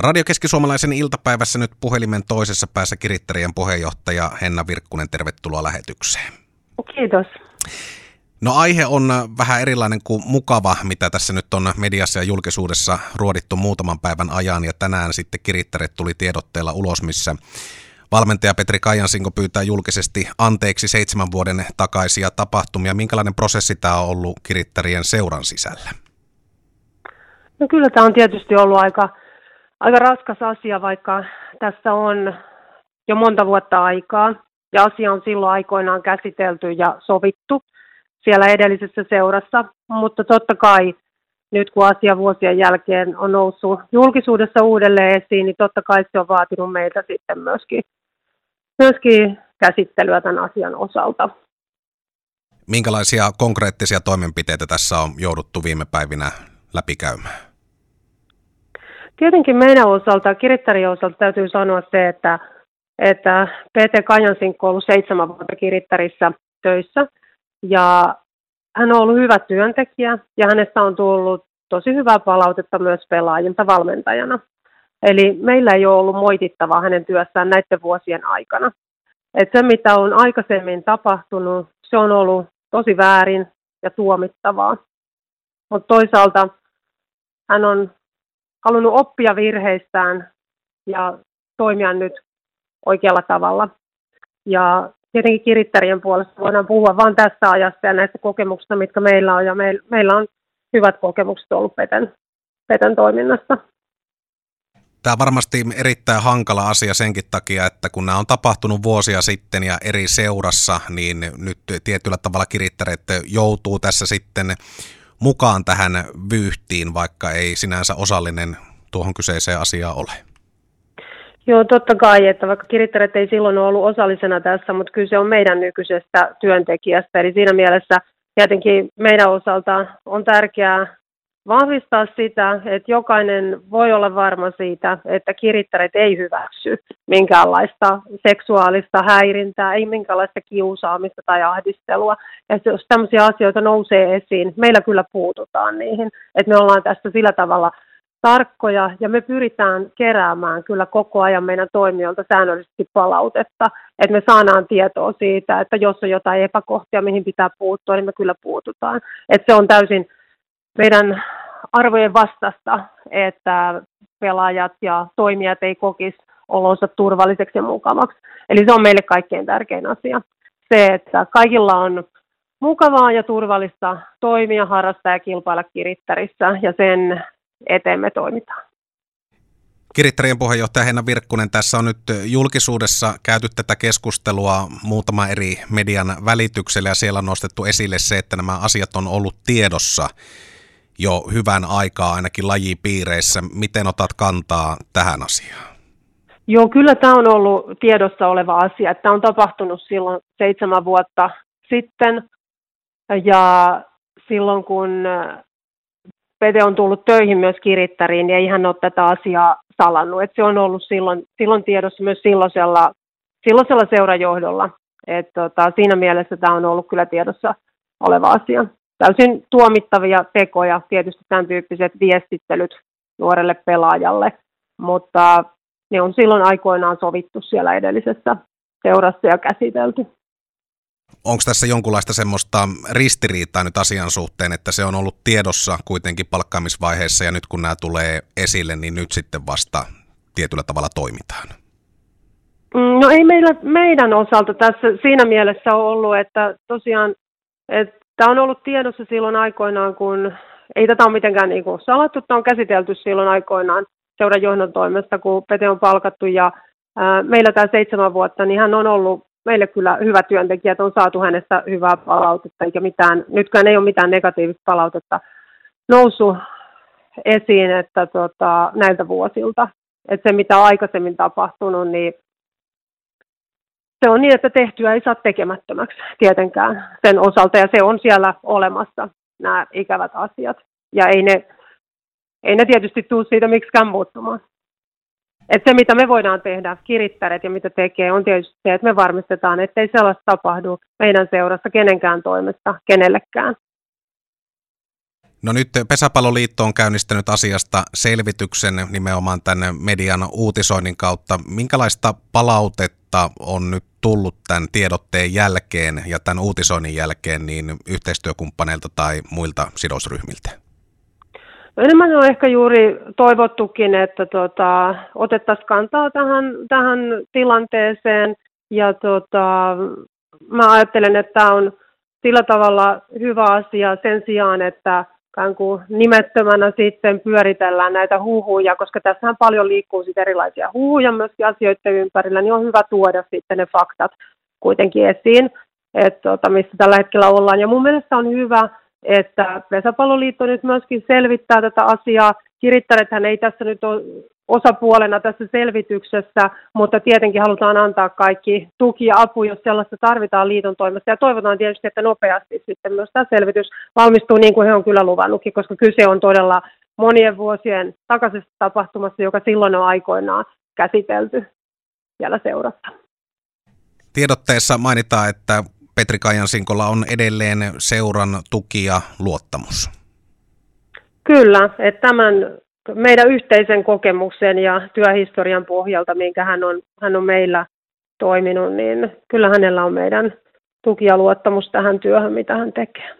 Radio Keski-Suomalaisen iltapäivässä nyt puhelimen toisessa päässä kirittärien puheenjohtaja Henna Virkkunen, tervetuloa lähetykseen. Kiitos. No aihe on vähän erilainen kuin mukava, mitä tässä nyt on mediassa ja julkisuudessa ruodittu muutaman päivän ajan ja tänään sitten kirittäret tuli tiedotteella ulos, missä valmentaja Petri Kajansinko pyytää julkisesti anteeksi seitsemän vuoden takaisia tapahtumia. Minkälainen prosessi tämä on ollut kirittärien seuran sisällä? No kyllä tämä on tietysti ollut aika aika raskas asia, vaikka tässä on jo monta vuotta aikaa ja asia on silloin aikoinaan käsitelty ja sovittu siellä edellisessä seurassa, mutta totta kai nyt kun asia vuosien jälkeen on noussut julkisuudessa uudelleen esiin, niin totta kai se on vaatinut meiltä sitten myöskin, myöskin käsittelyä tämän asian osalta. Minkälaisia konkreettisia toimenpiteitä tässä on jouduttu viime päivinä läpikäymään? Tietenkin meidän osalta, kirittärin osalta täytyy sanoa se, että, että PT Kajansinkko on ollut seitsemän vuotta kirittärissä töissä ja hän on ollut hyvä työntekijä ja hänestä on tullut tosi hyvää palautetta myös pelaajilta valmentajana. Eli meillä ei ole ollut moitittavaa hänen työssään näiden vuosien aikana. Et se, mitä on aikaisemmin tapahtunut, se on ollut tosi väärin ja tuomittavaa. Mutta toisaalta hän on halunnut oppia virheistään ja toimia nyt oikealla tavalla. Ja tietenkin kirittärien puolesta voidaan puhua vain tästä ajasta ja näistä kokemuksista, mitkä meillä on. Ja meillä on hyvät kokemukset ollut Peten, Peten toiminnasta. Tämä on varmasti erittäin hankala asia senkin takia, että kun nämä on tapahtunut vuosia sitten ja eri seurassa, niin nyt tietyllä tavalla kirittäreet joutuu tässä sitten mukaan tähän vyyhtiin, vaikka ei sinänsä osallinen tuohon kyseiseen asiaan ole? Joo, totta kai, että vaikka kirittäret ei silloin ole ollut osallisena tässä, mutta kyllä se on meidän nykyisestä työntekijästä. Eli siinä mielessä tietenkin meidän osalta on tärkeää vahvistaa sitä, että jokainen voi olla varma siitä, että kirittäret ei hyväksy minkäänlaista seksuaalista häirintää, ei minkäänlaista kiusaamista tai ahdistelua. Ja jos tämmöisiä asioita nousee esiin, meillä kyllä puututaan niihin. Että me ollaan tästä sillä tavalla tarkkoja ja me pyritään keräämään kyllä koko ajan meidän toimijoilta säännöllisesti palautetta, että me saadaan tietoa siitä, että jos on jotain epäkohtia, mihin pitää puuttua, niin me kyllä puututaan. Että se on täysin meidän arvojen vastasta, että pelaajat ja toimijat ei kokisi olonsa turvalliseksi ja mukavaksi. Eli se on meille kaikkein tärkein asia. Se, että kaikilla on mukavaa ja turvallista toimia, harrastaa ja kilpailla kirittärissä ja sen eteen me toimitaan. Kirittärien puheenjohtaja Henna Virkkunen, tässä on nyt julkisuudessa käyty tätä keskustelua muutama eri median välityksellä ja siellä on nostettu esille se, että nämä asiat on ollut tiedossa jo hyvän aikaa ainakin lajipiireissä. Miten otat kantaa tähän asiaan? Joo, kyllä tämä on ollut tiedossa oleva asia. Tämä on tapahtunut silloin seitsemän vuotta sitten ja silloin kun Pete on tullut töihin myös kirittäriin, niin ei hän ole tätä asiaa salannut. Et se on ollut silloin, silloin tiedossa myös silloisella, silloisella seurajohdolla. Et tota, siinä mielessä tämä on ollut kyllä tiedossa oleva asia. Täysin tuomittavia tekoja, tietysti tämän tyyppiset viestittelyt nuorelle pelaajalle, mutta ne on silloin aikoinaan sovittu siellä edellisessä seurassa ja käsitelty onko tässä jonkunlaista semmoista ristiriitaa nyt asian suhteen, että se on ollut tiedossa kuitenkin palkkaamisvaiheessa ja nyt kun nämä tulee esille, niin nyt sitten vasta tietyllä tavalla toimitaan? Mm, no ei meillä, meidän osalta tässä siinä mielessä ole ollut, että tosiaan että tämä on ollut tiedossa silloin aikoinaan, kun ei tätä ole mitenkään niin kuin salattu, tämä on käsitelty silloin aikoinaan seuran johdon toimesta, kun Pete on palkattu ja meillä tämä seitsemän vuotta, niin hän on ollut meille kyllä hyvä työntekijä, että on saatu hänestä hyvää palautetta, eikä mitään, nytkään ei ole mitään negatiivista palautetta noussut esiin, että tota, näiltä vuosilta. Että se, mitä aikaisemmin tapahtunut, niin se on niin, että tehtyä ei saa tekemättömäksi tietenkään sen osalta, ja se on siellä olemassa, nämä ikävät asiat. Ja ei ne, ei ne tietysti tule siitä miksikään muuttumaan. Et se, mitä me voidaan tehdä, kirittäret ja mitä tekee, on tietysti se, että me varmistetaan, ettei sellaista tapahdu meidän seurassa kenenkään toimesta kenellekään. No nyt Pesäpalloliitto on käynnistänyt asiasta selvityksen nimenomaan tänne median uutisoinnin kautta. Minkälaista palautetta on nyt tullut tämän tiedotteen jälkeen ja tämän uutisoinnin jälkeen niin yhteistyökumppaneilta tai muilta sidosryhmiltä? No enemmän on ehkä juuri toivottukin, että tota, otettaisiin kantaa tähän, tähän tilanteeseen ja tota, mä ajattelen, että tämä on sillä tavalla hyvä asia sen sijaan, että ikään kuin nimettömänä sitten pyöritellään näitä huhuja, koska tässähän paljon liikkuu sitten erilaisia huhuja myöskin asioiden ympärillä, niin on hyvä tuoda sitten ne faktat kuitenkin esiin, että tota, missä tällä hetkellä ollaan. Ja mun mielestä on hyvä, että Pesäpalloliitto nyt myöskin selvittää tätä asiaa. Kirittärethän ei tässä nyt ole osapuolena tässä selvityksessä, mutta tietenkin halutaan antaa kaikki tuki ja apu, jos sellaista tarvitaan liiton toimesta. Ja toivotaan tietysti, että nopeasti sitten myös tämä selvitys valmistuu niin kuin he on kyllä luvannutkin, koska kyse on todella monien vuosien takaisesta tapahtumasta, joka silloin on aikoinaan käsitelty vielä seurata. Tiedotteessa mainitaan, että Petri Kajansinkolla on edelleen seuran tuki ja luottamus. Kyllä, että tämän meidän yhteisen kokemuksen ja työhistorian pohjalta, minkä hän on, hän on meillä toiminut, niin kyllä hänellä on meidän tuki ja luottamus tähän työhön, mitä hän tekee.